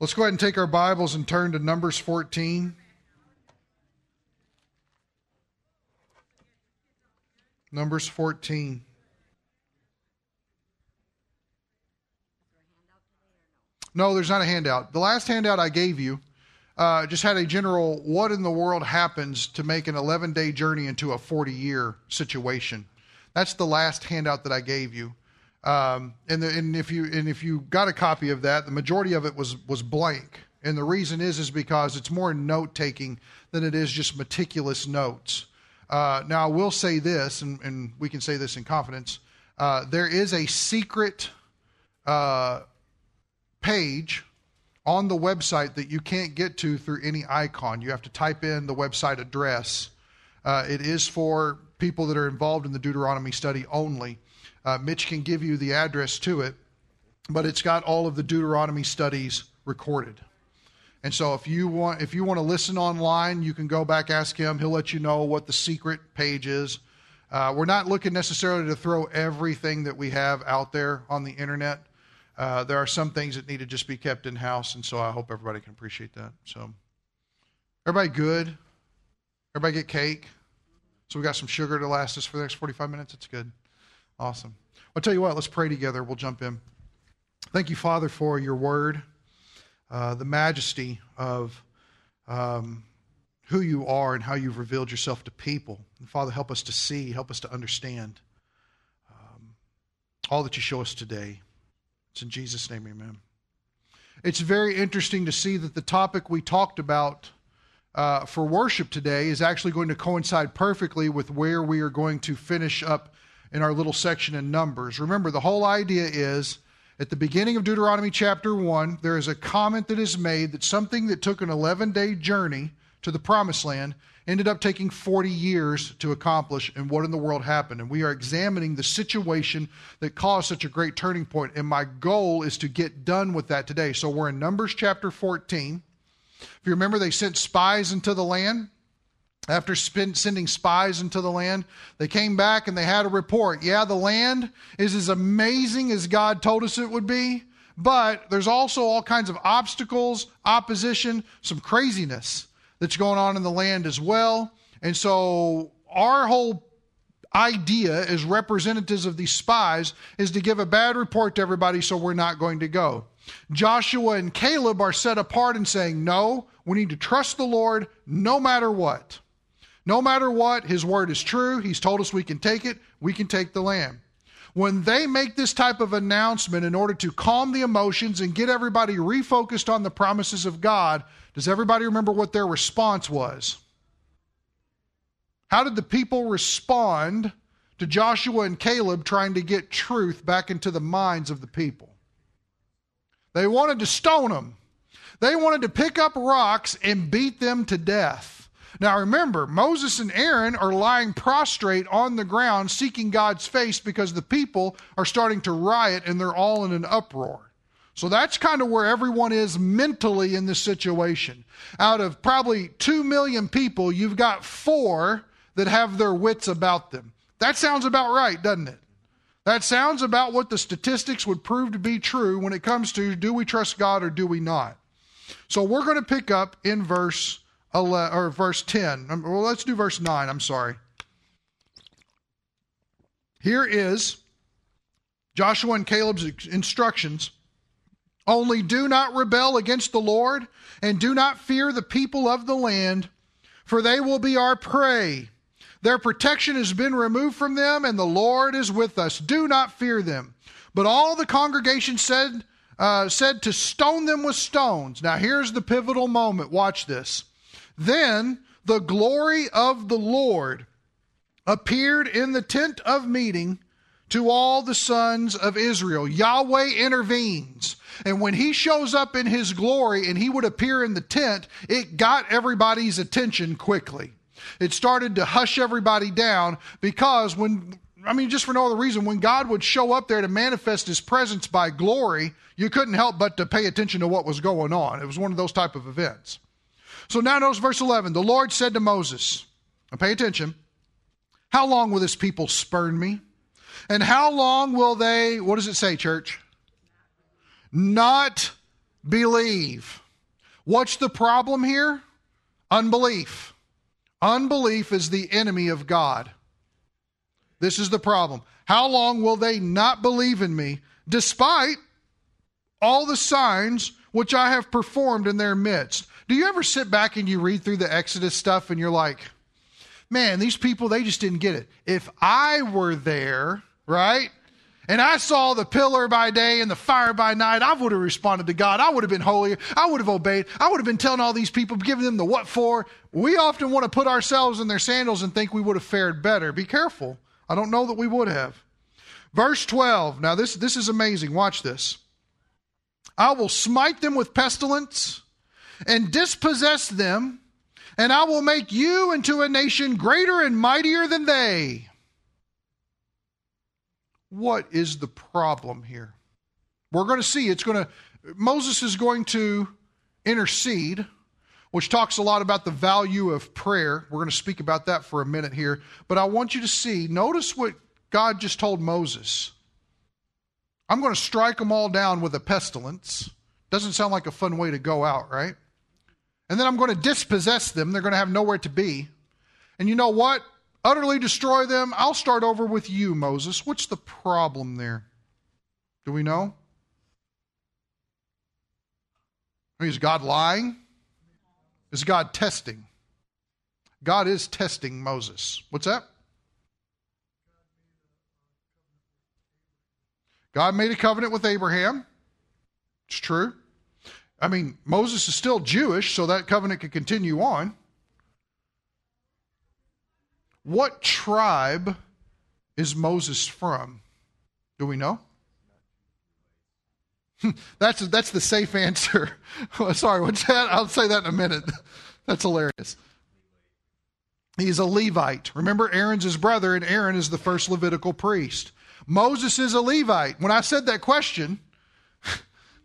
Let's go ahead and take our Bibles and turn to Numbers 14. Numbers 14. No, there's not a handout. The last handout I gave you uh, just had a general what in the world happens to make an 11 day journey into a 40 year situation. That's the last handout that I gave you. Um, and, the, and if you and if you got a copy of that, the majority of it was was blank. And the reason is is because it's more note taking than it is just meticulous notes. Uh, now I will say this, and, and, we can say this in confidence. Uh, there is a secret uh, page on the website that you can't get to through any icon. You have to type in the website address. Uh, it is for people that are involved in the Deuteronomy study only. Uh, Mitch can give you the address to it, but it's got all of the Deuteronomy studies recorded. And so if you want if you want to listen online, you can go back ask him. He'll let you know what the secret page is. Uh, we're not looking necessarily to throw everything that we have out there on the internet. Uh, there are some things that need to just be kept in house, and so I hope everybody can appreciate that. So, everybody good? Everybody get cake? So we got some sugar to last us for the next 45 minutes. It's good. Awesome. I'll tell you what, let's pray together. We'll jump in. Thank you, Father, for your word, uh, the majesty of um, who you are and how you've revealed yourself to people. And Father, help us to see, help us to understand um, all that you show us today. It's in Jesus' name, amen. It's very interesting to see that the topic we talked about uh, for worship today is actually going to coincide perfectly with where we are going to finish up in our little section in Numbers. Remember, the whole idea is at the beginning of Deuteronomy chapter 1, there is a comment that is made that something that took an 11 day journey to the promised land ended up taking 40 years to accomplish and what in the world happened. And we are examining the situation that caused such a great turning point and my goal is to get done with that today. So we're in numbers chapter 14 if you remember they sent spies into the land after sending spies into the land, they came back and they had a report. Yeah, the land is as amazing as God told us it would be, but there's also all kinds of obstacles, opposition, some craziness that's going on in the land as well. And so, our whole idea as representatives of these spies is to give a bad report to everybody so we're not going to go. Joshua and Caleb are set apart and saying, No, we need to trust the Lord no matter what. No matter what, his word is true. He's told us we can take it, we can take the land. When they make this type of announcement in order to calm the emotions and get everybody refocused on the promises of God, does everybody remember what their response was? How did the people respond to Joshua and Caleb trying to get truth back into the minds of the people? They wanted to stone them. They wanted to pick up rocks and beat them to death. Now remember, Moses and Aaron are lying prostrate on the ground seeking God's face because the people are starting to riot and they're all in an uproar. So that's kind of where everyone is mentally in this situation. Out of probably 2 million people, you've got four that have their wits about them. That sounds about right, doesn't it? That sounds about what the statistics would prove to be true when it comes to do we trust God or do we not? So we're going to pick up in verse 11, or verse 10. Um, well, let's do verse 9. I'm sorry. Here is Joshua and Caleb's instructions. Only do not rebel against the Lord, and do not fear the people of the land, for they will be our prey. Their protection has been removed from them, and the Lord is with us. Do not fear them. But all the congregation said, uh, said to stone them with stones. Now, here's the pivotal moment. Watch this. Then the glory of the Lord appeared in the tent of meeting to all the sons of Israel. Yahweh intervenes. And when he shows up in his glory and he would appear in the tent, it got everybody's attention quickly. It started to hush everybody down because when, I mean, just for no other reason, when God would show up there to manifest his presence by glory, you couldn't help but to pay attention to what was going on. It was one of those type of events. So now notice verse 11. The Lord said to Moses, and pay attention, how long will this people spurn me? And how long will they, what does it say, church? Not believe. What's the problem here? Unbelief. Unbelief is the enemy of God. This is the problem. How long will they not believe in me, despite all the signs which I have performed in their midst? Do you ever sit back and you read through the Exodus stuff and you're like, man, these people, they just didn't get it. If I were there, right? And I saw the pillar by day and the fire by night, I would have responded to God. I would have been holier. I would have obeyed. I would have been telling all these people, giving them the what for. We often want to put ourselves in their sandals and think we would have fared better. Be careful. I don't know that we would have. Verse 12. Now, this, this is amazing. Watch this. I will smite them with pestilence and dispossess them, and I will make you into a nation greater and mightier than they. What is the problem here? We're going to see it's going to, Moses is going to intercede, which talks a lot about the value of prayer. We're going to speak about that for a minute here. But I want you to see, notice what God just told Moses. I'm going to strike them all down with a pestilence. Doesn't sound like a fun way to go out, right? And then I'm going to dispossess them. They're going to have nowhere to be. And you know what? Utterly destroy them. I'll start over with you, Moses. What's the problem there? Do we know? I mean, is God lying? Is God testing? God is testing Moses. What's that? God made a covenant with Abraham. It's true. I mean, Moses is still Jewish, so that covenant could continue on. What tribe is Moses from? Do we know? that's, that's the safe answer. Sorry, what's that? I'll say that in a minute. That's hilarious. He's a Levite. Remember, Aaron's his brother, and Aaron is the first Levitical priest. Moses is a Levite. When I said that question,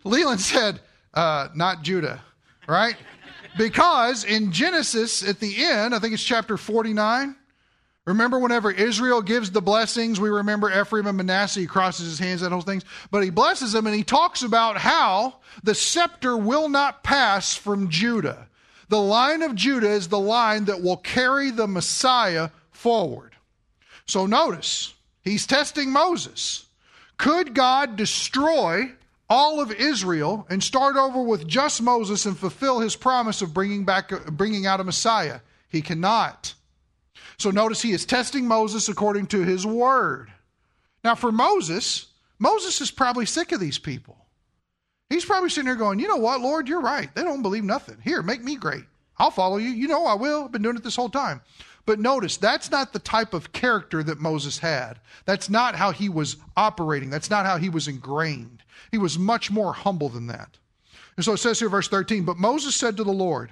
Leland said, uh, not Judah, right? because in Genesis, at the end, I think it's chapter 49, remember whenever Israel gives the blessings, we remember Ephraim and Manasseh, he crosses his hands, that whole things. But he blesses them and he talks about how the scepter will not pass from Judah. The line of Judah is the line that will carry the Messiah forward. So notice, he's testing Moses. Could God destroy all of Israel and start over with just Moses and fulfill his promise of bringing back bringing out a Messiah. He cannot. So notice he is testing Moses according to his word. Now for Moses, Moses is probably sick of these people. He's probably sitting there going, "You know what, Lord, you're right. They don't believe nothing. Here, make me great. I'll follow you. You know I will. I've been doing it this whole time." But notice, that's not the type of character that Moses had. That's not how he was operating. That's not how he was ingrained. He was much more humble than that. And so it says here, verse 13, But Moses said to the Lord,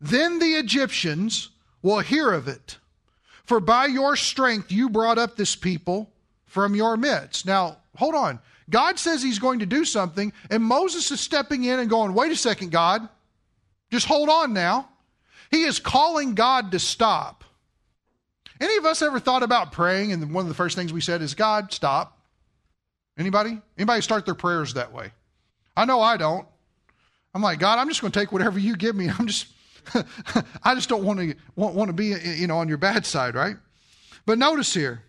Then the Egyptians will hear of it, for by your strength you brought up this people from your midst. Now, hold on. God says he's going to do something, and Moses is stepping in and going, Wait a second, God. Just hold on now. He is calling God to stop. Any of us ever thought about praying and one of the first things we said is, God, stop? Anybody? Anybody start their prayers that way? I know I don't. I'm like, God, I'm just going to take whatever you give me. I'm just, I just don't want to want, want to be, you know, on your bad side, right? But notice here,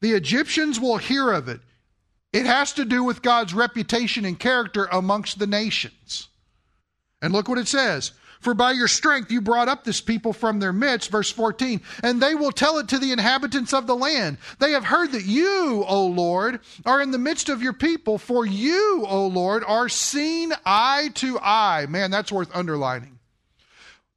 the Egyptians will hear of it. It has to do with God's reputation and character amongst the nations. And look what it says. For by your strength you brought up this people from their midst, verse 14, and they will tell it to the inhabitants of the land. They have heard that you, O Lord, are in the midst of your people, for you, O Lord, are seen eye to eye. Man, that's worth underlining.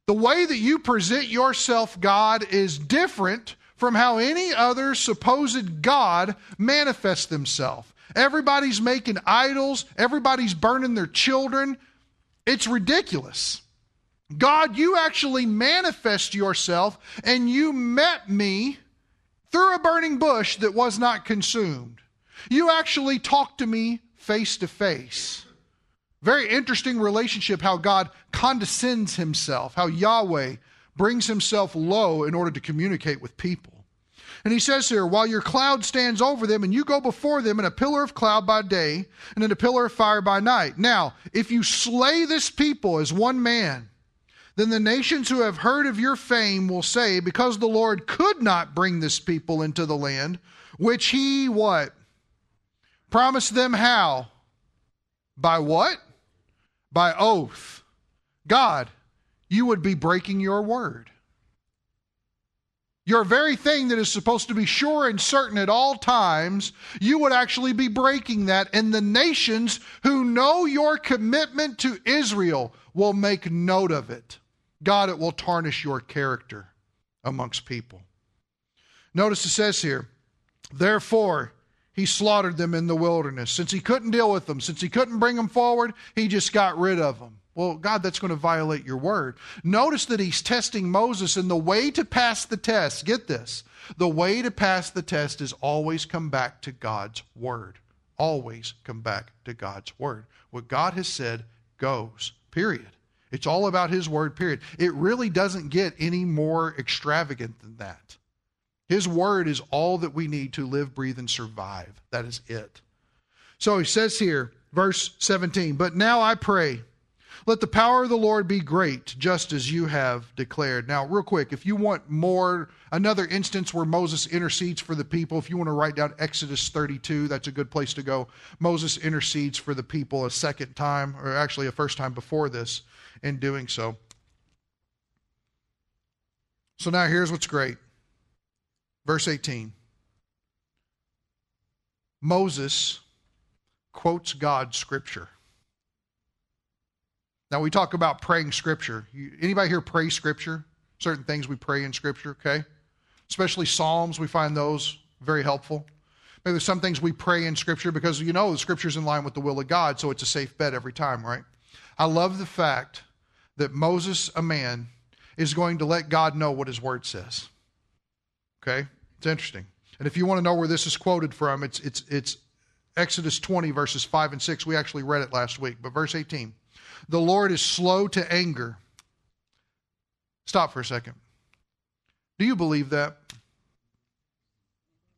The way that you present yourself, God, is different from how any other supposed God manifests themselves. Everybody's making idols, everybody's burning their children. It's ridiculous. God, you actually manifest yourself and you met me through a burning bush that was not consumed. You actually talked to me face to face. Very interesting relationship how God condescends himself, how Yahweh brings himself low in order to communicate with people. And he says here, while your cloud stands over them, and you go before them in a pillar of cloud by day, and in a pillar of fire by night. Now, if you slay this people as one man, then the nations who have heard of your fame will say, because the Lord could not bring this people into the land, which he what? Promised them how? By what? By oath. God, you would be breaking your word. Your very thing that is supposed to be sure and certain at all times, you would actually be breaking that. And the nations who know your commitment to Israel will make note of it. God, it will tarnish your character amongst people. Notice it says here, therefore, he slaughtered them in the wilderness. Since he couldn't deal with them, since he couldn't bring them forward, he just got rid of them. Well, God, that's going to violate your word. Notice that he's testing Moses, and the way to pass the test, get this, the way to pass the test is always come back to God's word. Always come back to God's word. What God has said goes, period. It's all about his word, period. It really doesn't get any more extravagant than that. His word is all that we need to live, breathe, and survive. That is it. So he says here, verse 17, But now I pray let the power of the Lord be great, just as you have declared. Now, real quick, if you want more, another instance where Moses intercedes for the people, if you want to write down Exodus 32, that's a good place to go. Moses intercedes for the people a second time, or actually a first time before this, in doing so. So now here's what's great. Verse 18 Moses quotes God's scripture. Now we talk about praying scripture. anybody here pray scripture? Certain things we pray in scripture, okay? Especially Psalms, we find those very helpful. Maybe there's some things we pray in scripture because you know the scripture's in line with the will of God, so it's a safe bet every time, right? I love the fact that Moses, a man, is going to let God know what his word says. Okay? It's interesting. And if you want to know where this is quoted from, it's it's it's Exodus 20 verses 5 and 6. We actually read it last week, but verse 18. The Lord is slow to anger. Stop for a second. Do you believe that?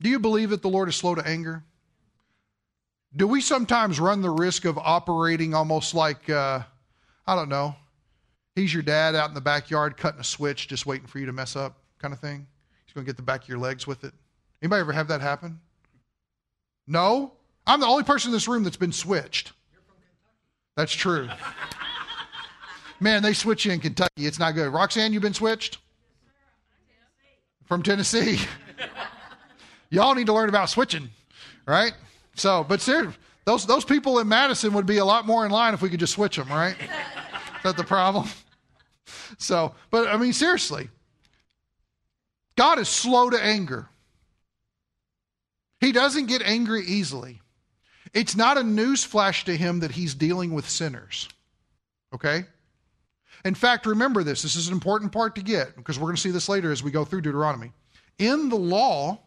Do you believe that the Lord is slow to anger? Do we sometimes run the risk of operating almost like, uh, I don't know, he's your dad out in the backyard cutting a switch just waiting for you to mess up kind of thing? He's going to get the back of your legs with it. Anybody ever have that happen? No? I'm the only person in this room that's been switched. That's true. Man, they switch you in Kentucky. It's not good. Roxanne, you've been switched? From Tennessee. Y'all need to learn about switching, right? So, but seriously, those those people in Madison would be a lot more in line if we could just switch them, right? Is that the problem? So, but I mean, seriously, God is slow to anger. He doesn't get angry easily. It's not a newsflash to him that he's dealing with sinners. Okay? In fact, remember this. This is an important part to get because we're going to see this later as we go through Deuteronomy. In the law,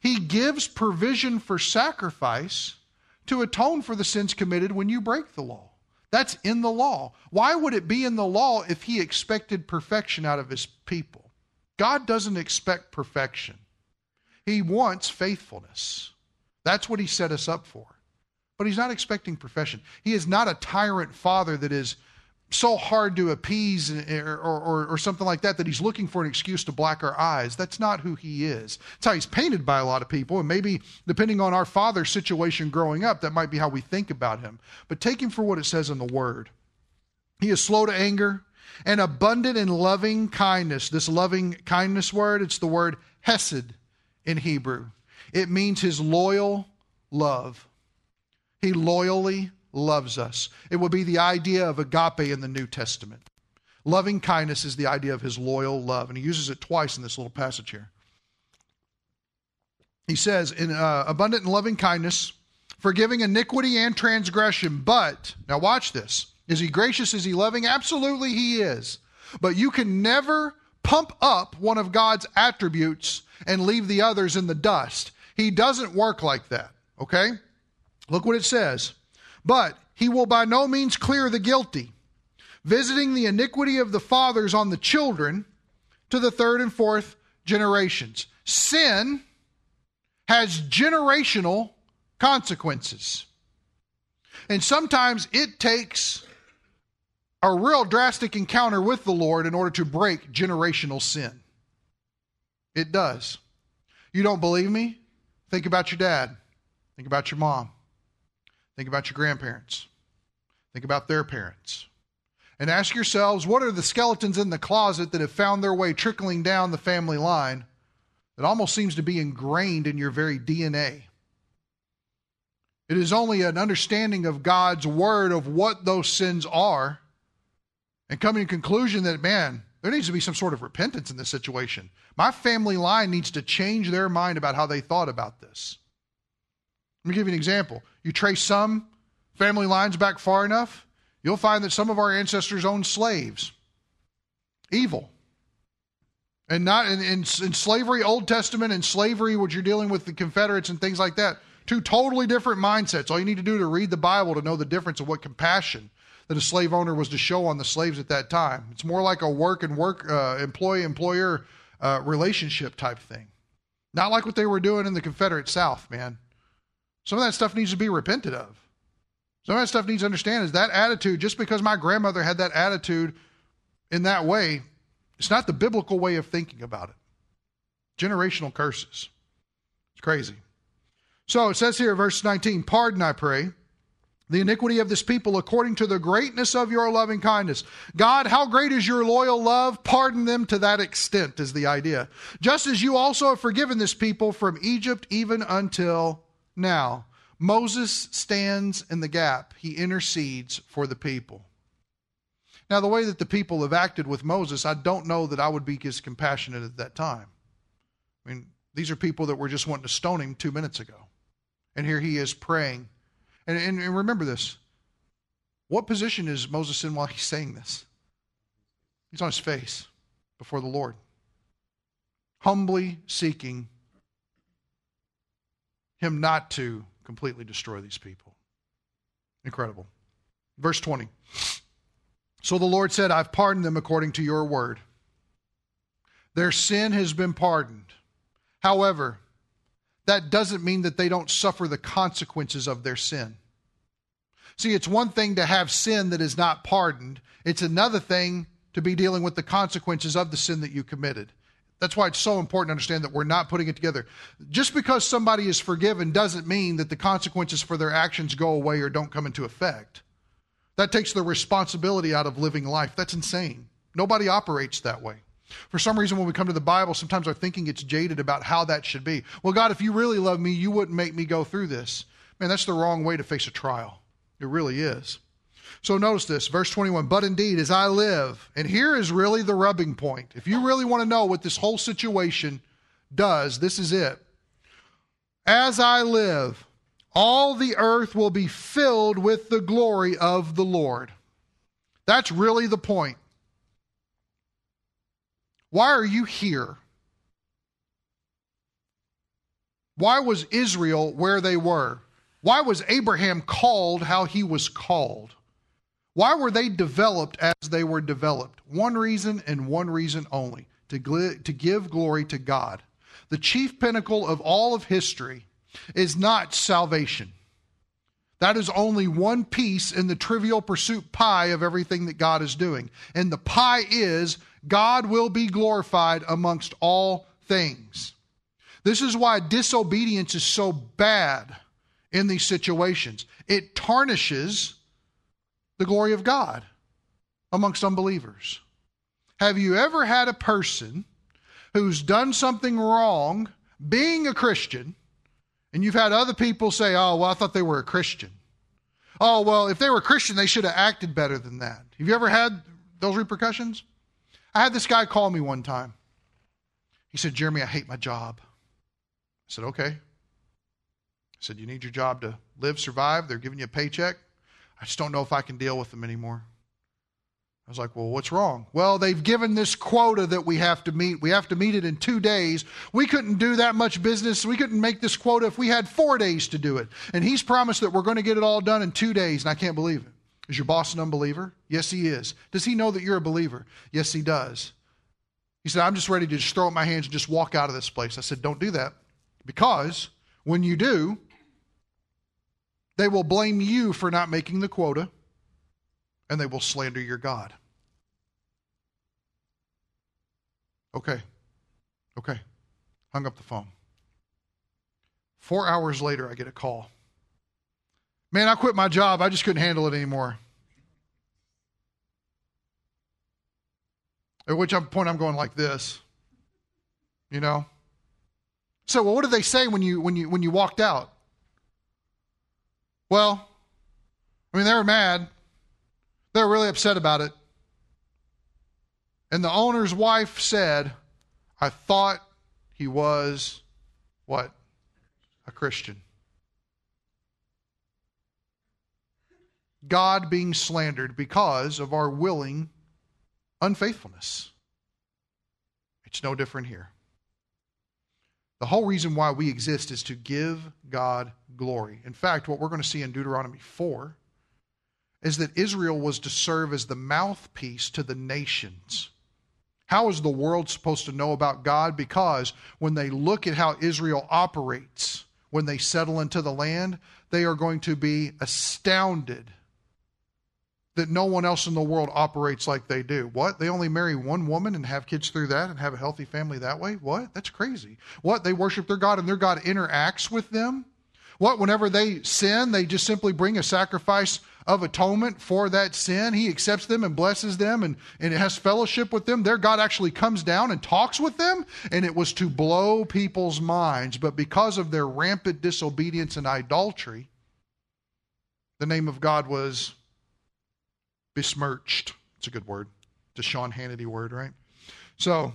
he gives provision for sacrifice to atone for the sins committed when you break the law. That's in the law. Why would it be in the law if he expected perfection out of his people? God doesn't expect perfection, he wants faithfulness. That's what he set us up for. But he's not expecting perfection. He is not a tyrant father that is so hard to appease eh, or, or, or, something like that that he's looking for an excuse to black our eyes. That's not who he is. It's how he's painted by a lot of people. And maybe depending on our father's situation growing up, that might be how we think about him. But take him for what it says in the word. He is slow to anger and abundant in loving kindness. This loving kindness word, it's the word hesed in Hebrew. It means his loyal love. He loyally loves us. It will be the idea of agape in the New Testament. Loving kindness is the idea of his loyal love, and he uses it twice in this little passage here. He says, in uh, abundant and loving kindness, forgiving iniquity and transgression. But, now watch this. Is he gracious? Is he loving? Absolutely, he is. But you can never pump up one of God's attributes and leave the others in the dust. He doesn't work like that, okay? Look what it says. But he will by no means clear the guilty, visiting the iniquity of the fathers on the children to the third and fourth generations. Sin has generational consequences. And sometimes it takes a real drastic encounter with the Lord in order to break generational sin. It does. You don't believe me? Think about your dad. Think about your mom. Think about your grandparents. Think about their parents. And ask yourselves what are the skeletons in the closet that have found their way trickling down the family line that almost seems to be ingrained in your very DNA? It is only an understanding of God's word of what those sins are and coming to conclusion that, man, there needs to be some sort of repentance in this situation. My family line needs to change their mind about how they thought about this. Let me give you an example. You trace some family lines back far enough, you'll find that some of our ancestors owned slaves. Evil. And not in, in, in slavery, Old Testament, and slavery, what you're dealing with the Confederates and things like that. Two totally different mindsets. All you need to do to read the Bible to know the difference of what compassion that a slave owner was to show on the slaves at that time. It's more like a work and work uh, employee employer uh, relationship type thing. Not like what they were doing in the Confederate South, man. Some of that stuff needs to be repented of. Some of that stuff needs to understand is that attitude, just because my grandmother had that attitude in that way, it's not the biblical way of thinking about it. Generational curses. It's crazy. So it says here, verse 19, Pardon, I pray the iniquity of this people according to the greatness of your loving kindness. God, how great is your loyal love? Pardon them to that extent, is the idea. Just as you also have forgiven this people from Egypt even until now. Moses stands in the gap, he intercedes for the people. Now, the way that the people have acted with Moses, I don't know that I would be as compassionate at that time. I mean, these are people that were just wanting to stone him two minutes ago. And here he is praying and, and, and remember this. What position is Moses in while he's saying this? He's on his face before the Lord, humbly seeking him not to completely destroy these people. Incredible. Verse 20. So the Lord said, I've pardoned them according to your word. Their sin has been pardoned. However, that doesn't mean that they don't suffer the consequences of their sin. See, it's one thing to have sin that is not pardoned, it's another thing to be dealing with the consequences of the sin that you committed. That's why it's so important to understand that we're not putting it together. Just because somebody is forgiven doesn't mean that the consequences for their actions go away or don't come into effect. That takes the responsibility out of living life. That's insane. Nobody operates that way. For some reason, when we come to the Bible, sometimes our thinking gets jaded about how that should be. Well, God, if you really love me, you wouldn't make me go through this. Man, that's the wrong way to face a trial. It really is. So notice this, verse 21 But indeed, as I live, and here is really the rubbing point. If you really want to know what this whole situation does, this is it. As I live, all the earth will be filled with the glory of the Lord. That's really the point. Why are you here? Why was Israel where they were? Why was Abraham called how he was called? Why were they developed as they were developed? One reason and one reason only to, gl- to give glory to God. The chief pinnacle of all of history is not salvation. That is only one piece in the trivial pursuit pie of everything that God is doing. And the pie is God will be glorified amongst all things. This is why disobedience is so bad in these situations. It tarnishes the glory of God amongst unbelievers. Have you ever had a person who's done something wrong being a Christian, and you've had other people say, Oh, well, I thought they were a Christian. Oh, well, if they were a Christian, they should have acted better than that. Have you ever had those repercussions? I had this guy call me one time. He said, Jeremy, I hate my job. I said, Okay I said, You need your job to live, survive. They're giving you a paycheck. I just don't know if I can deal with them anymore. I was like, Well, what's wrong? Well, they've given this quota that we have to meet. We have to meet it in two days. We couldn't do that much business. We couldn't make this quota if we had four days to do it. And he's promised that we're going to get it all done in two days, and I can't believe it. Is your boss an unbeliever? Yes, he is. Does he know that you're a believer? Yes, he does. He said, I'm just ready to just throw up my hands and just walk out of this place. I said, Don't do that because When you do, they will blame you for not making the quota, and they will slander your God. Okay. Okay. Hung up the phone. Four hours later, I get a call. Man, I quit my job. I just couldn't handle it anymore. At which point I'm going like this. You know? So well, what did they say when you when you when you walked out? Well, I mean they were mad. They were really upset about it. And the owner's wife said, I thought he was what? A Christian. God being slandered because of our willing unfaithfulness. It's no different here. The whole reason why we exist is to give God glory. In fact, what we're going to see in Deuteronomy 4 is that Israel was to serve as the mouthpiece to the nations. How is the world supposed to know about God? Because when they look at how Israel operates, when they settle into the land, they are going to be astounded that no one else in the world operates like they do. What? They only marry one woman and have kids through that and have a healthy family that way? What? That's crazy. What? They worship their God and their God interacts with them? What? Whenever they sin, they just simply bring a sacrifice of atonement for that sin. He accepts them and blesses them and, and has fellowship with them. Their God actually comes down and talks with them. And it was to blow people's minds. But because of their rampant disobedience and idolatry, the name of God was besmirched. It's a good word. It's a Sean Hannity word, right? So,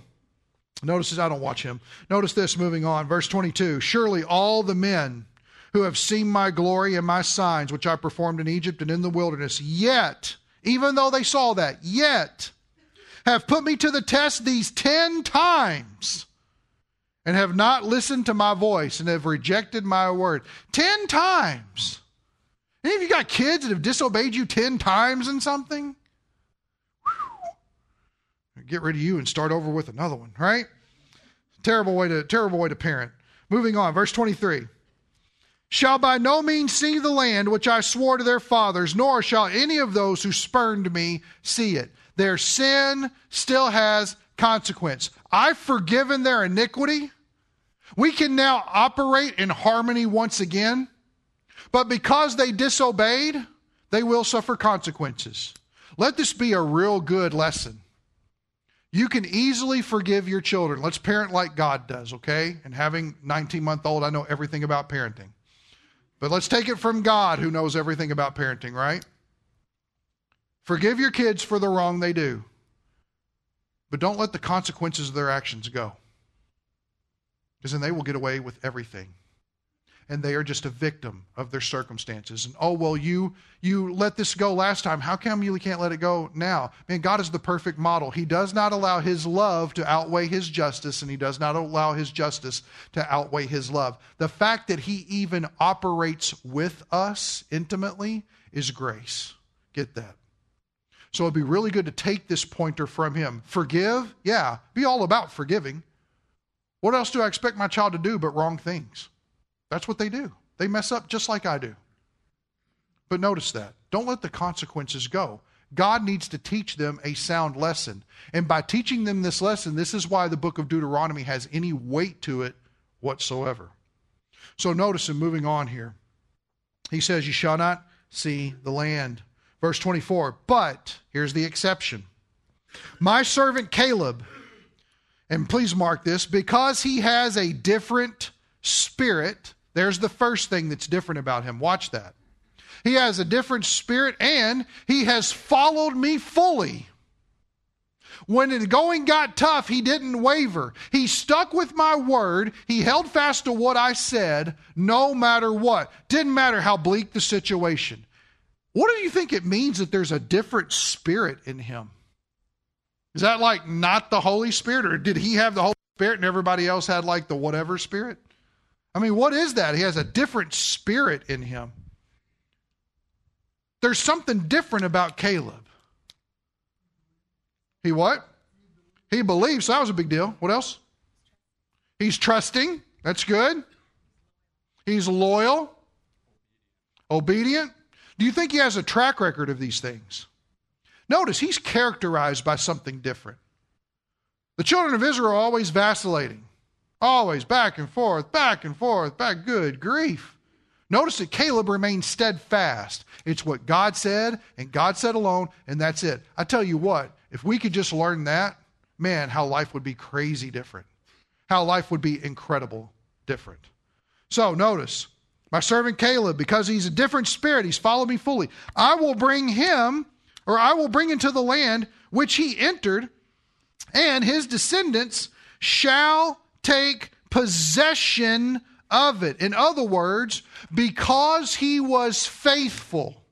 notice this, I don't watch him. Notice this moving on. Verse 22 Surely all the men who have seen my glory and my signs, which I performed in Egypt and in the wilderness, yet, even though they saw that, yet have put me to the test these ten times and have not listened to my voice and have rejected my word. Ten times. Any of you got kids that have disobeyed you 10 times in something? Whew. Get rid of you and start over with another one, right? Terrible way to terrible way to parent. Moving on, verse 23. Shall by no means see the land which I swore to their fathers, nor shall any of those who spurned me see it. Their sin still has consequence. I've forgiven their iniquity. We can now operate in harmony once again. But because they disobeyed, they will suffer consequences. Let this be a real good lesson. You can easily forgive your children. Let's parent like God does, okay? And having 19 month old, I know everything about parenting. But let's take it from God who knows everything about parenting, right? Forgive your kids for the wrong they do. But don't let the consequences of their actions go. Because then they will get away with everything and they are just a victim of their circumstances. And oh well, you you let this go last time. How come you can't let it go now? Man, God is the perfect model. He does not allow his love to outweigh his justice, and he does not allow his justice to outweigh his love. The fact that he even operates with us intimately is grace. Get that. So it'd be really good to take this pointer from him. Forgive? Yeah, be all about forgiving. What else do I expect my child to do but wrong things? That's what they do. They mess up just like I do. But notice that. Don't let the consequences go. God needs to teach them a sound lesson. And by teaching them this lesson, this is why the book of Deuteronomy has any weight to it whatsoever. So notice him moving on here. He says, You shall not see the land. Verse 24, but here's the exception. My servant Caleb, and please mark this, because he has a different spirit there's the first thing that's different about him. Watch that. He has a different spirit and he has followed me fully. When the going got tough, he didn't waver. He stuck with my word. He held fast to what I said, no matter what. Didn't matter how bleak the situation. What do you think it means that there's a different spirit in him? Is that like not the Holy Spirit, or did he have the Holy Spirit and everybody else had like the whatever spirit? I mean, what is that? He has a different spirit in him. There's something different about Caleb. He what? He believes. So that was a big deal. What else? He's trusting. That's good. He's loyal, obedient. Do you think he has a track record of these things? Notice he's characterized by something different. The children of Israel are always vacillating, always back and forth, back and forth, back. Good grief. Notice that Caleb remained steadfast. It's what God said, and God said alone, and that's it. I tell you what, if we could just learn that, man, how life would be crazy different. How life would be incredible different. So notice, my servant Caleb, because he's a different spirit, he's followed me fully. I will bring him, or I will bring into the land which he entered, and his descendants shall take possession of it. In other words, because he was faithful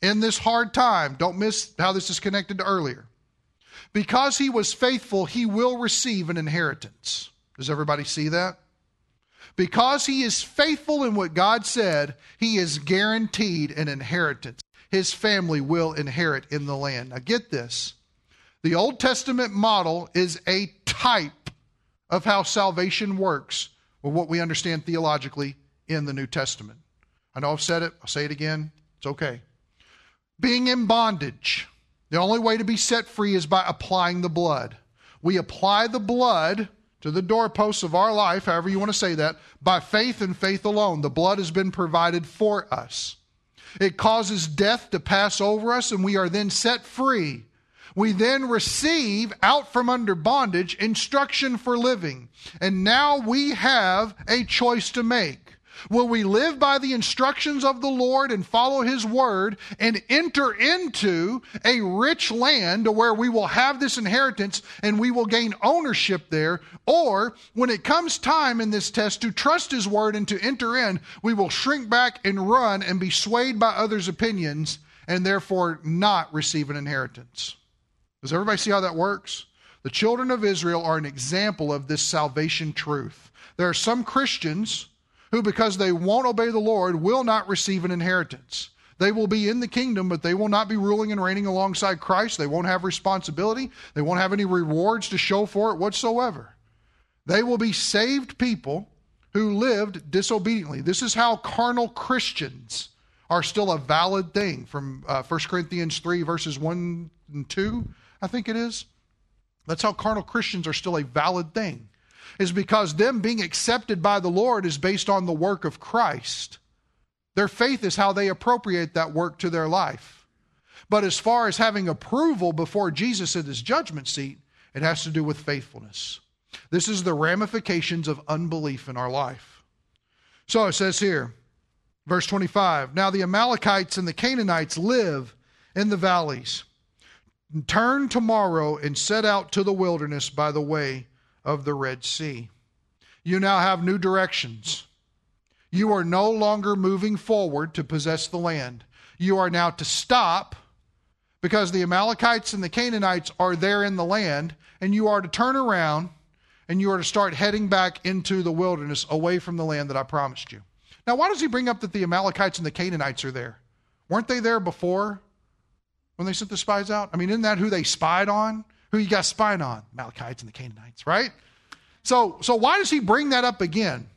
in this hard time, don't miss how this is connected to earlier. Because he was faithful, he will receive an inheritance. Does everybody see that? Because he is faithful in what God said, he is guaranteed an inheritance. His family will inherit in the land. Now, get this the Old Testament model is a type of how salvation works, or what we understand theologically in the New Testament. I know I've said it, I'll say it again. It's okay. Being in bondage, the only way to be set free is by applying the blood. We apply the blood to the doorposts of our life, however you want to say that, by faith and faith alone. The blood has been provided for us. It causes death to pass over us, and we are then set free. We then receive out from under bondage instruction for living. And now we have a choice to make. Will we live by the instructions of the Lord and follow His word and enter into a rich land where we will have this inheritance and we will gain ownership there? Or when it comes time in this test to trust His word and to enter in, we will shrink back and run and be swayed by others' opinions and therefore not receive an inheritance. Does everybody see how that works? The children of Israel are an example of this salvation truth. There are some Christians who, because they won't obey the Lord, will not receive an inheritance. They will be in the kingdom, but they will not be ruling and reigning alongside Christ. They won't have responsibility. They won't have any rewards to show for it whatsoever. They will be saved people who lived disobediently. This is how carnal Christians are still a valid thing from uh, 1 Corinthians 3, verses 1 and 2, I think it is. That's how carnal Christians are still a valid thing is because them being accepted by the Lord is based on the work of Christ. Their faith is how they appropriate that work to their life. But as far as having approval before Jesus at his judgment seat, it has to do with faithfulness. This is the ramifications of unbelief in our life. So it says here, verse 25 Now the Amalekites and the Canaanites live in the valleys. Turn tomorrow and set out to the wilderness by the way of the Red Sea. You now have new directions. You are no longer moving forward to possess the land. You are now to stop because the Amalekites and the Canaanites are there in the land, and you are to turn around and you are to start heading back into the wilderness away from the land that I promised you. Now, why does he bring up that the Amalekites and the Canaanites are there? Weren't they there before when they sent the spies out? I mean, isn't that who they spied on? who you got spying on? Amalekites and the Canaanites, right? So, so why does he bring that up again?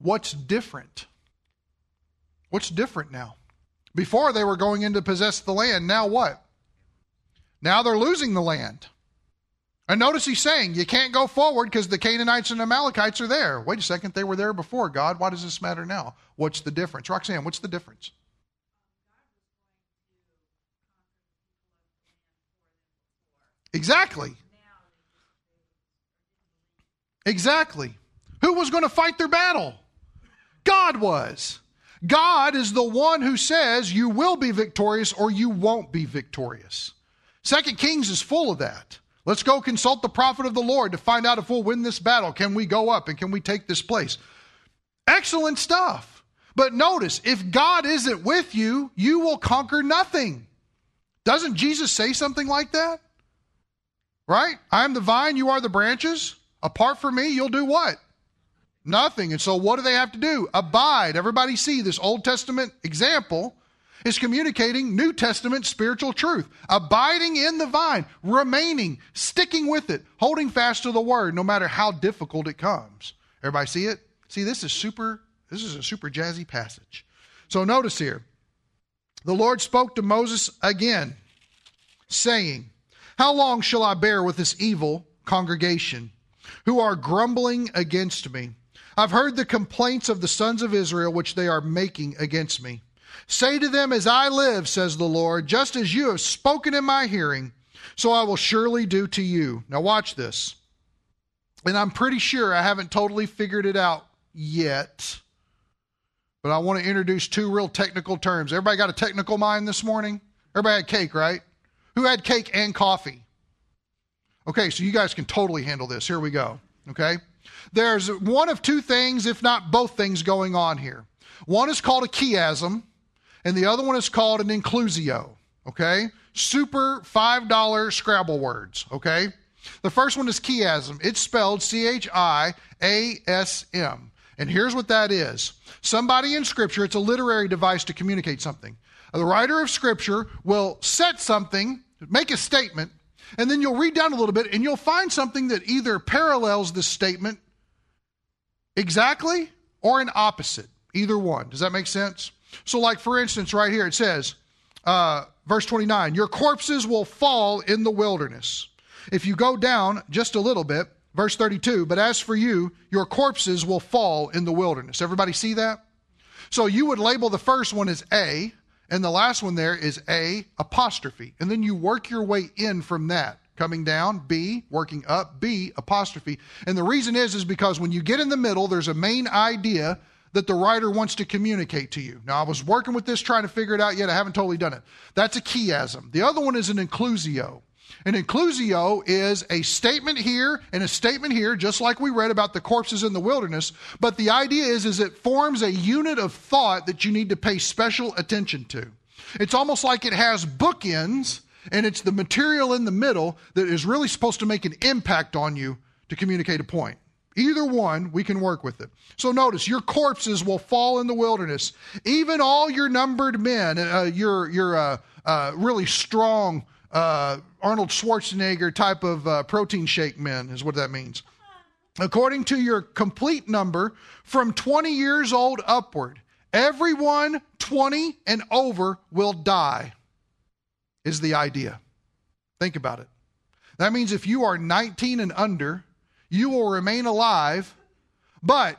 What's different? What's different now? Before they were going in to possess the land. Now what? Now they're losing the land. And notice he's saying, you can't go forward because the Canaanites and Amalekites are there. Wait a second, they were there before, God. Why does this matter now? What's the difference? Roxanne, what's the difference? Exactly. Exactly. Who was going to fight their battle? God was. God is the one who says you will be victorious or you won't be victorious. Second Kings is full of that. Let's go consult the prophet of the Lord to find out if we'll win this battle. Can we go up and can we take this place? Excellent stuff. But notice, if God isn't with you, you will conquer nothing. Doesn't Jesus say something like that? Right? I'm the vine, you are the branches. Apart from me, you'll do what? Nothing. And so, what do they have to do? Abide. Everybody see this Old Testament example is communicating New Testament spiritual truth. Abiding in the vine, remaining, sticking with it, holding fast to the word, no matter how difficult it comes. Everybody see it? See, this is super, this is a super jazzy passage. So notice here, the Lord spoke to Moses again, saying, How long shall I bear with this evil congregation who are grumbling against me? I've heard the complaints of the sons of Israel which they are making against me. Say to them, As I live, says the Lord, just as you have spoken in my hearing, so I will surely do to you. Now, watch this. And I'm pretty sure I haven't totally figured it out yet, but I want to introduce two real technical terms. Everybody got a technical mind this morning? Everybody had cake, right? Who had cake and coffee? Okay, so you guys can totally handle this. Here we go. Okay? There's one of two things, if not both things, going on here. One is called a chiasm, and the other one is called an inclusio. Okay? Super $5 Scrabble words. Okay? The first one is chiasm. It's spelled C H I A S M. And here's what that is somebody in Scripture, it's a literary device to communicate something. The writer of Scripture will set something, make a statement, and then you'll read down a little bit and you'll find something that either parallels this statement exactly or an opposite. Either one. Does that make sense? So, like for instance, right here it says, uh, verse 29, your corpses will fall in the wilderness. If you go down just a little bit, verse 32, but as for you, your corpses will fall in the wilderness. Everybody see that? So you would label the first one as A, and the last one there is A apostrophe. And then you work your way in from that. Coming down, B, working up, B apostrophe. And the reason is, is because when you get in the middle, there's a main idea that the writer wants to communicate to you. Now, I was working with this trying to figure it out yet. I haven't totally done it. That's a chiasm. The other one is an inclusio. An inclusio is a statement here and a statement here, just like we read about the corpses in the wilderness. But the idea is, is it forms a unit of thought that you need to pay special attention to. It's almost like it has bookends, and it's the material in the middle that is really supposed to make an impact on you to communicate a point. Either one, we can work with it. So notice, your corpses will fall in the wilderness. Even all your numbered men, uh, your your uh, uh, really strong uh, Arnold Schwarzenegger type of uh, protein shake men, is what that means. According to your complete number, from 20 years old upward, everyone 20 and over will die, is the idea. Think about it. That means if you are 19 and under, you will remain alive, but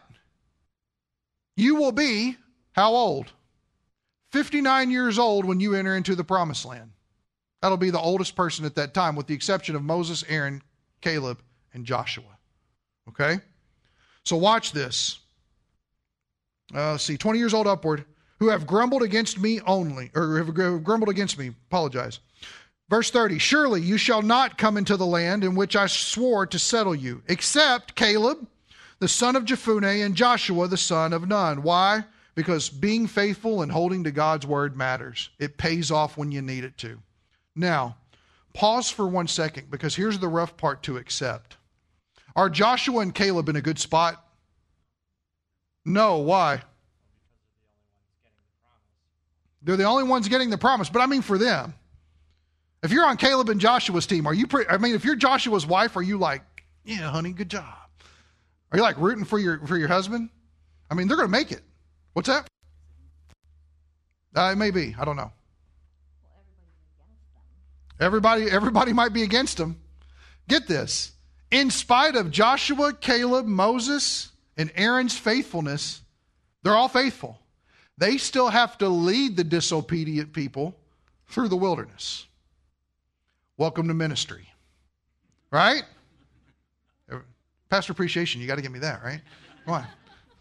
you will be how old? 59 years old when you enter into the promised land. That'll be the oldest person at that time, with the exception of Moses, Aaron, Caleb, and Joshua. Okay? So watch this. Uh, see, 20 years old upward, who have grumbled against me only, or have grumbled against me, apologize. Verse 30 Surely you shall not come into the land in which I swore to settle you, except Caleb, the son of Jephunneh, and Joshua, the son of Nun. Why? Because being faithful and holding to God's word matters. It pays off when you need it to. Now, pause for one second because here's the rough part to accept. Are Joshua and Caleb in a good spot? No. Why? They're the only ones getting the promise, but I mean for them. If you're on Caleb and Joshua's team, are you? Pre- I mean, if you're Joshua's wife, are you like, yeah, honey, good job? Are you like rooting for your for your husband? I mean, they're going to make it. What's that? Uh, it may be. I don't know. Everybody, everybody might be against him. Get this. In spite of Joshua, Caleb, Moses, and Aaron's faithfulness, they're all faithful. They still have to lead the disobedient people through the wilderness. Welcome to ministry. Right? Pastor appreciation, you got to give me that, right? Come on.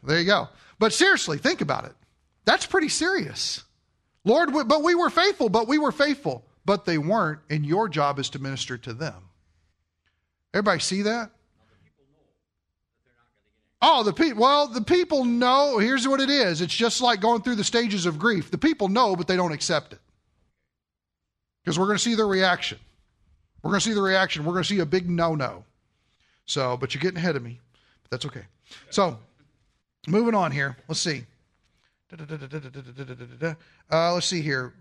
There you go. But seriously, think about it. That's pretty serious. Lord, but we were faithful, but we were faithful but they weren't, and your job is to minister to them. Everybody see that? Oh, the people. Well, the people know. Here's what it is. It's just like going through the stages of grief. The people know, but they don't accept it because we're going to see their reaction. We're going to see the reaction. We're going to see a big no-no. So, but you're getting ahead of me. But that's okay. So, moving on here. Let's see. Uh, let's see here.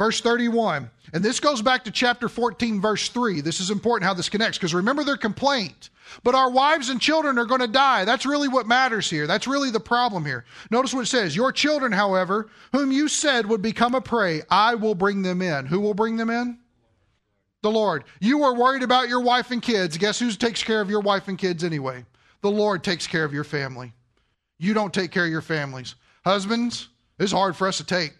Verse 31. And this goes back to chapter 14, verse 3. This is important how this connects because remember their complaint. But our wives and children are going to die. That's really what matters here. That's really the problem here. Notice what it says Your children, however, whom you said would become a prey, I will bring them in. Who will bring them in? The Lord. You were worried about your wife and kids. Guess who takes care of your wife and kids anyway? The Lord takes care of your family. You don't take care of your families. Husbands, it's hard for us to take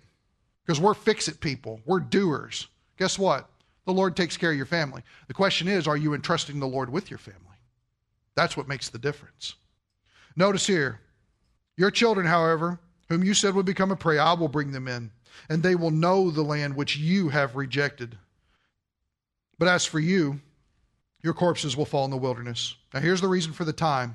because we're fix it people, we're doers. Guess what? The Lord takes care of your family. The question is, are you entrusting the Lord with your family? That's what makes the difference. Notice here, your children, however, whom you said would become a prey, I will bring them in, and they will know the land which you have rejected. But as for you, your corpses will fall in the wilderness. Now, here's the reason for the time.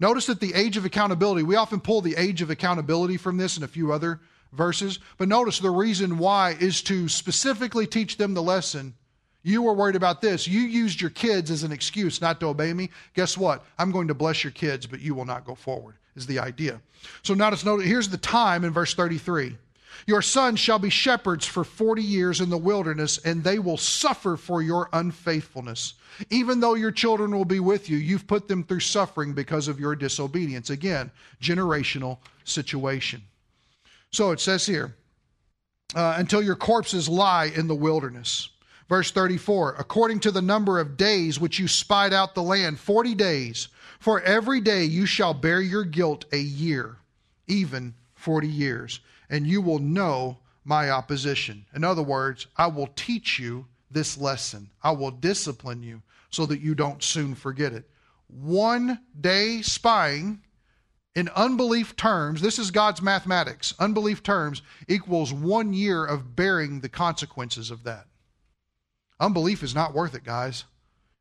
Notice that the age of accountability, we often pull the age of accountability from this and a few other verses, but notice the reason why is to specifically teach them the lesson. You were worried about this. You used your kids as an excuse not to obey me. Guess what? I'm going to bless your kids, but you will not go forward, is the idea. So notice, notice here's the time in verse 33. Your sons shall be shepherds for 40 years in the wilderness, and they will suffer for your unfaithfulness. Even though your children will be with you, you've put them through suffering because of your disobedience. Again, generational situation. So it says here, uh, until your corpses lie in the wilderness. Verse 34 according to the number of days which you spied out the land, 40 days. For every day you shall bear your guilt a year, even 40 years, and you will know my opposition. In other words, I will teach you this lesson. I will discipline you so that you don't soon forget it. One day spying in unbelief terms, this is God's mathematics. Unbelief terms equals one year of bearing the consequences of that. Unbelief is not worth it, guys.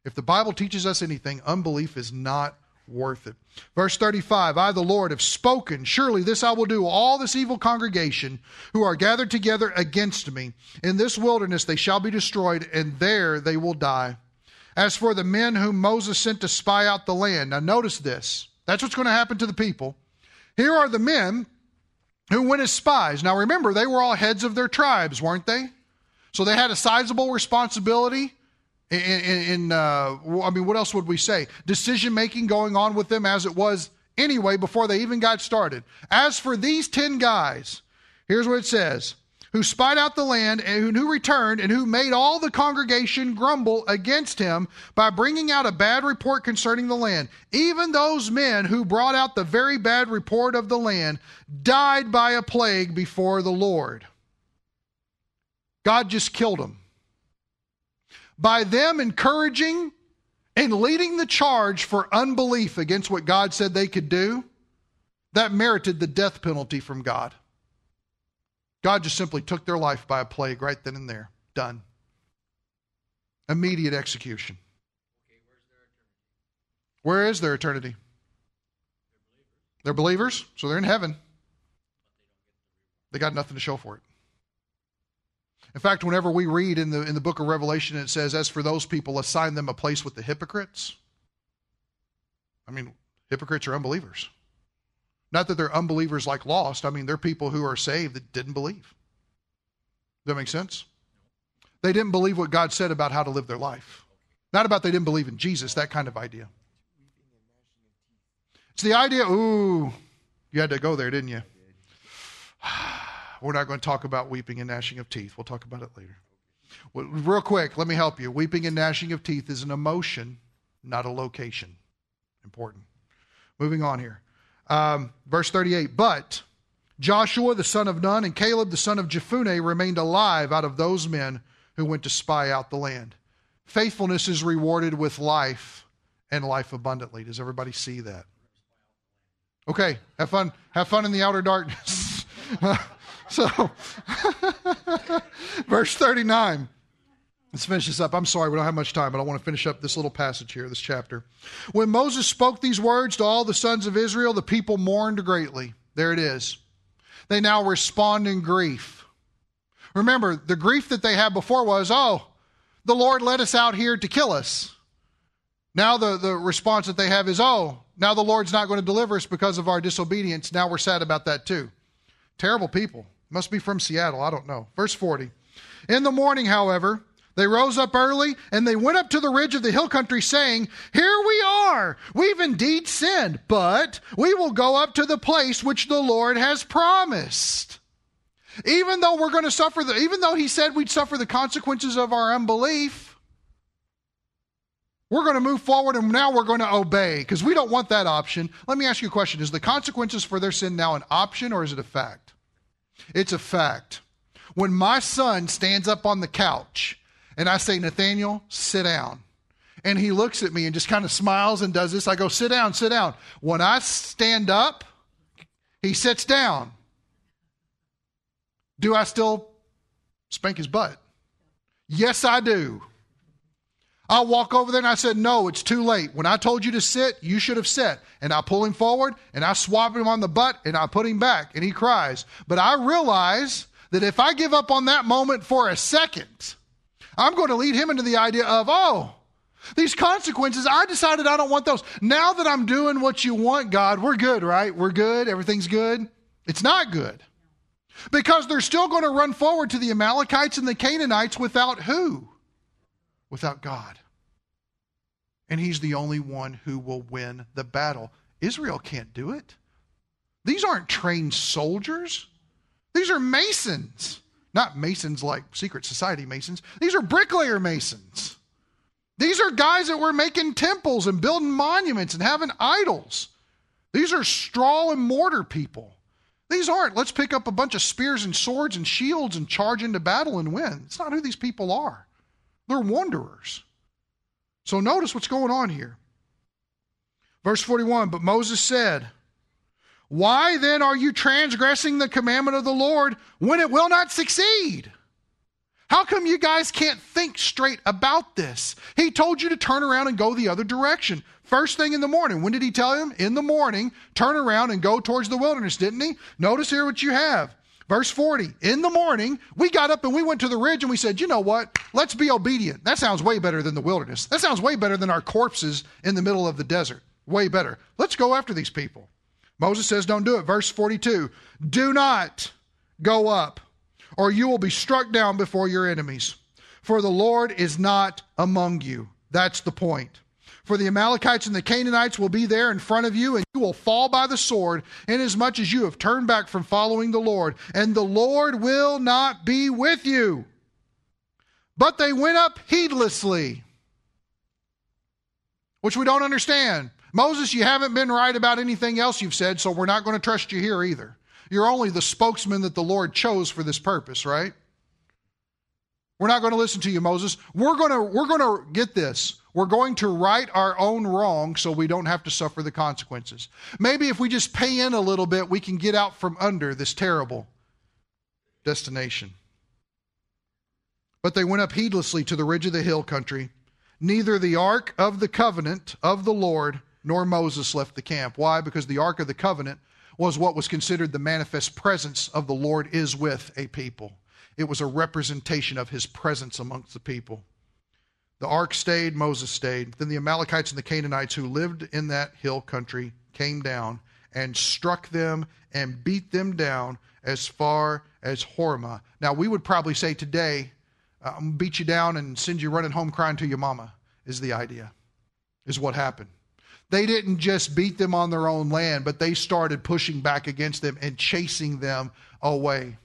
If the Bible teaches us anything, unbelief is not worth it. Verse 35 I, the Lord, have spoken. Surely this I will do. All this evil congregation who are gathered together against me. In this wilderness they shall be destroyed, and there they will die. As for the men whom Moses sent to spy out the land, now notice this. That's what's going to happen to the people. Here are the men who went as spies. Now remember, they were all heads of their tribes, weren't they? So they had a sizable responsibility. In, in, in uh, I mean, what else would we say? Decision making going on with them as it was anyway before they even got started. As for these 10 guys, here's what it says who spied out the land and who returned and who made all the congregation grumble against him by bringing out a bad report concerning the land. Even those men who brought out the very bad report of the land died by a plague before the Lord. God just killed them. By them encouraging and leading the charge for unbelief against what God said they could do, that merited the death penalty from God. God just simply took their life by a plague right then and there. Done. Immediate execution. Where is their eternity? They're believers, so they're in heaven. They got nothing to show for it. In fact, whenever we read in the in the book of Revelation, it says, "As for those people, assign them a place with the hypocrites." I mean, hypocrites are unbelievers. Not that they're unbelievers like lost. I mean, they're people who are saved that didn't believe. Does that make sense? They didn't believe what God said about how to live their life. Not about they didn't believe in Jesus, that kind of idea. It's the idea, ooh, you had to go there, didn't you? We're not going to talk about weeping and gnashing of teeth. We'll talk about it later. Well, real quick, let me help you. Weeping and gnashing of teeth is an emotion, not a location. Important. Moving on here. Um, verse 38 But Joshua the son of Nun and Caleb the son of Jephunneh remained alive out of those men who went to spy out the land. Faithfulness is rewarded with life and life abundantly. Does everybody see that? Okay, have fun. Have fun in the outer darkness. so, verse 39. Let's finish this up. I'm sorry, we don't have much time, but I want to finish up this little passage here, this chapter. When Moses spoke these words to all the sons of Israel, the people mourned greatly. There it is. They now respond in grief. Remember, the grief that they had before was, oh, the Lord led us out here to kill us. Now the, the response that they have is, oh, now the Lord's not going to deliver us because of our disobedience. Now we're sad about that too. Terrible people. Must be from Seattle. I don't know. Verse 40. In the morning, however, they rose up early and they went up to the ridge of the hill country, saying, Here we are. We've indeed sinned, but we will go up to the place which the Lord has promised. Even though we're going to suffer the, even though he said we'd suffer the consequences of our unbelief, we're going to move forward and now we're going to obey because we don't want that option. Let me ask you a question. Is the consequences for their sin now an option or is it a fact? It's a fact. When my son stands up on the couch and I say, Nathaniel, sit down. And he looks at me and just kind of smiles and does this. I go, sit down, sit down. When I stand up, he sits down. Do I still spank his butt? Yes, I do. I walk over there and I said, No, it's too late. When I told you to sit, you should have sat. And I pull him forward and I swap him on the butt and I put him back and he cries. But I realize that if I give up on that moment for a second, I'm going to lead him into the idea of, oh, these consequences, I decided I don't want those. Now that I'm doing what you want, God, we're good, right? We're good. Everything's good. It's not good. Because they're still going to run forward to the Amalekites and the Canaanites without who? Without God. And He's the only one who will win the battle. Israel can't do it. These aren't trained soldiers, these are masons. Not masons like secret society masons. These are bricklayer masons. These are guys that were making temples and building monuments and having idols. These are straw and mortar people. These aren't, let's pick up a bunch of spears and swords and shields and charge into battle and win. It's not who these people are. They're wanderers. So notice what's going on here. Verse 41 But Moses said, why then are you transgressing the commandment of the Lord when it will not succeed? How come you guys can't think straight about this? He told you to turn around and go the other direction. First thing in the morning. When did he tell him? In the morning, turn around and go towards the wilderness, didn't he? Notice here what you have. Verse 40. In the morning, we got up and we went to the ridge and we said, you know what? Let's be obedient. That sounds way better than the wilderness. That sounds way better than our corpses in the middle of the desert. Way better. Let's go after these people. Moses says, don't do it. Verse 42 Do not go up, or you will be struck down before your enemies. For the Lord is not among you. That's the point. For the Amalekites and the Canaanites will be there in front of you, and you will fall by the sword, inasmuch as you have turned back from following the Lord. And the Lord will not be with you. But they went up heedlessly, which we don't understand. Moses, you haven't been right about anything else you've said, so we're not going to trust you here either. You're only the spokesman that the Lord chose for this purpose, right? We're not going to listen to you, Moses. We're going to we're going to get this. We're going to right our own wrong so we don't have to suffer the consequences. Maybe if we just pay in a little bit, we can get out from under this terrible destination. But they went up heedlessly to the ridge of the hill country. Neither the ark of the covenant of the Lord nor Moses left the camp. Why? Because the Ark of the Covenant was what was considered the manifest presence of the Lord is with a people. It was a representation of his presence amongst the people. The ark stayed, Moses stayed. Then the Amalekites and the Canaanites who lived in that hill country came down and struck them and beat them down as far as Hormah. Now, we would probably say today, uh, beat you down and send you running home crying to your mama, is the idea, is what happened. They didn't just beat them on their own land, but they started pushing back against them and chasing them away.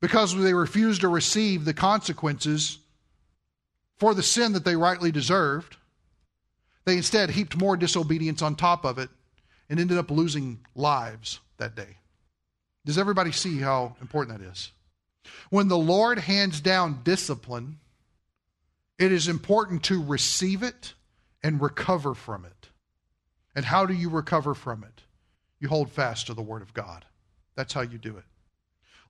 Because they refused to receive the consequences for the sin that they rightly deserved, they instead heaped more disobedience on top of it and ended up losing lives that day. Does everybody see how important that is? When the Lord hands down discipline, it is important to receive it and recover from it. And how do you recover from it? You hold fast to the Word of God. That's how you do it.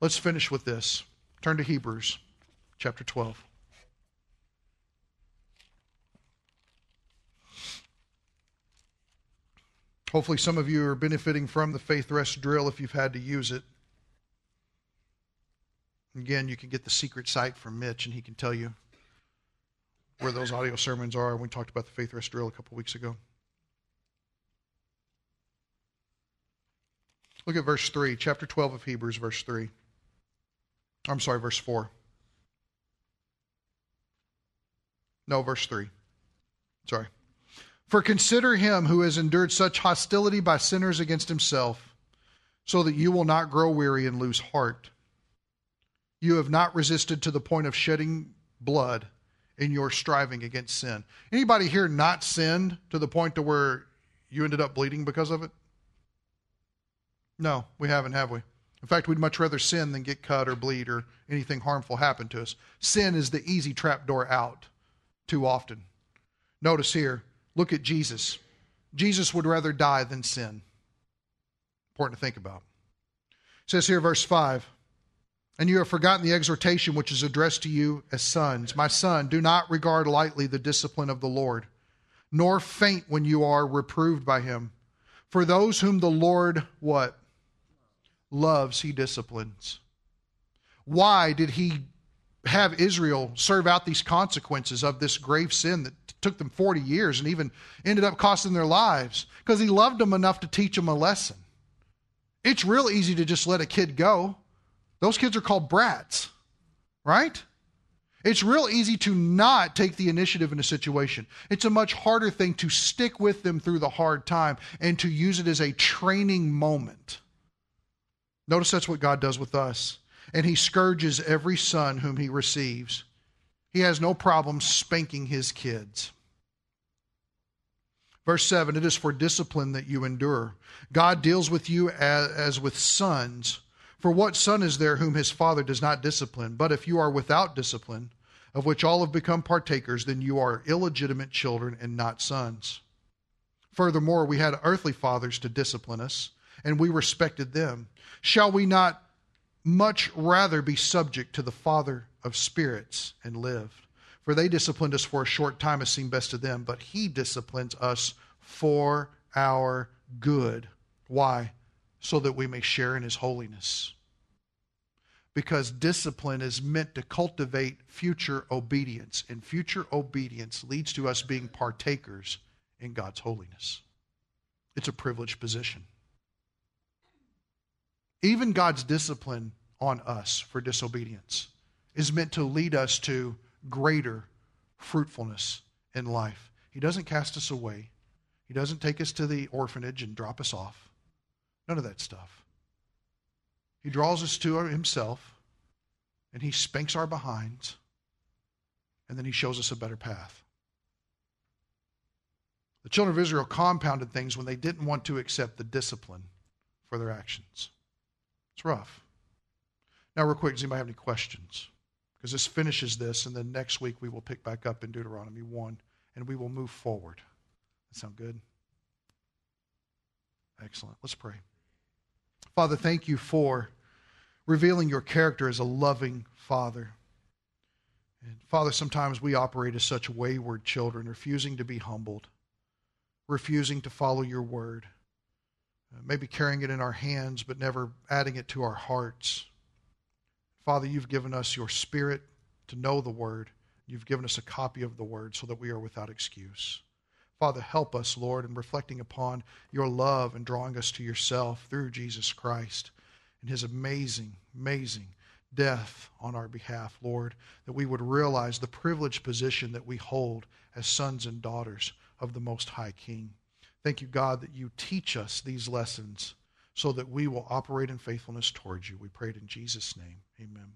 Let's finish with this. Turn to Hebrews chapter 12. Hopefully, some of you are benefiting from the faith rest drill if you've had to use it. Again, you can get the secret site from Mitch, and he can tell you where those audio sermons are. We talked about the faith rest drill a couple weeks ago. Look at verse 3, chapter 12 of Hebrews, verse 3. I'm sorry, verse 4. No, verse 3. Sorry. For consider him who has endured such hostility by sinners against himself, so that you will not grow weary and lose heart. You have not resisted to the point of shedding blood in your striving against sin. Anybody here not sinned to the point to where you ended up bleeding because of it? No, we haven't, have we? In fact, we'd much rather sin than get cut or bleed or anything harmful happen to us. Sin is the easy trapdoor out too often. Notice here, look at Jesus. Jesus would rather die than sin. Important to think about. It says here, verse 5 And you have forgotten the exhortation which is addressed to you as sons. My son, do not regard lightly the discipline of the Lord, nor faint when you are reproved by him. For those whom the Lord, what? Loves, he disciplines. Why did he have Israel serve out these consequences of this grave sin that took them 40 years and even ended up costing their lives because he loved them enough to teach them a lesson. It's real easy to just let a kid go. Those kids are called brats, right? It's real easy to not take the initiative in a situation. It's a much harder thing to stick with them through the hard time and to use it as a training moment. Notice that's what God does with us and he scourges every son whom he receives. He has no problem spanking his kids. Verse 7 It is for discipline that you endure. God deals with you as, as, with sons. For what son is there whom his father does not discipline? But if you are without discipline, of which all have become partakers, then you are illegitimate children and not sons. Furthermore, we had earthly fathers to discipline us, and we respected them. Shall we not much rather be subject to the Father of spirits and live. For they disciplined us for a short time as seemed best to them, but He disciplines us for our good. Why? So that we may share in His holiness. Because discipline is meant to cultivate future obedience, and future obedience leads to us being partakers in God's holiness. It's a privileged position. Even God's discipline on us for disobedience is meant to lead us to greater fruitfulness in life. He doesn't cast us away, He doesn't take us to the orphanage and drop us off. None of that stuff. He draws us to Himself and He spanks our behinds and then He shows us a better path. The children of Israel compounded things when they didn't want to accept the discipline for their actions. It's rough. Now, real quick, does anybody have any questions? Because this finishes this, and then next week we will pick back up in Deuteronomy 1 and we will move forward. That sound good? Excellent. Let's pray. Father, thank you for revealing your character as a loving Father. And Father, sometimes we operate as such wayward children, refusing to be humbled, refusing to follow your word, uh, maybe carrying it in our hands, but never adding it to our hearts. Father, you've given us your spirit to know the word. You've given us a copy of the word so that we are without excuse. Father, help us, Lord, in reflecting upon your love and drawing us to yourself through Jesus Christ and his amazing, amazing death on our behalf, Lord, that we would realize the privileged position that we hold as sons and daughters of the Most High King. Thank you, God, that you teach us these lessons so that we will operate in faithfulness towards you. We pray it in Jesus' name. Amen.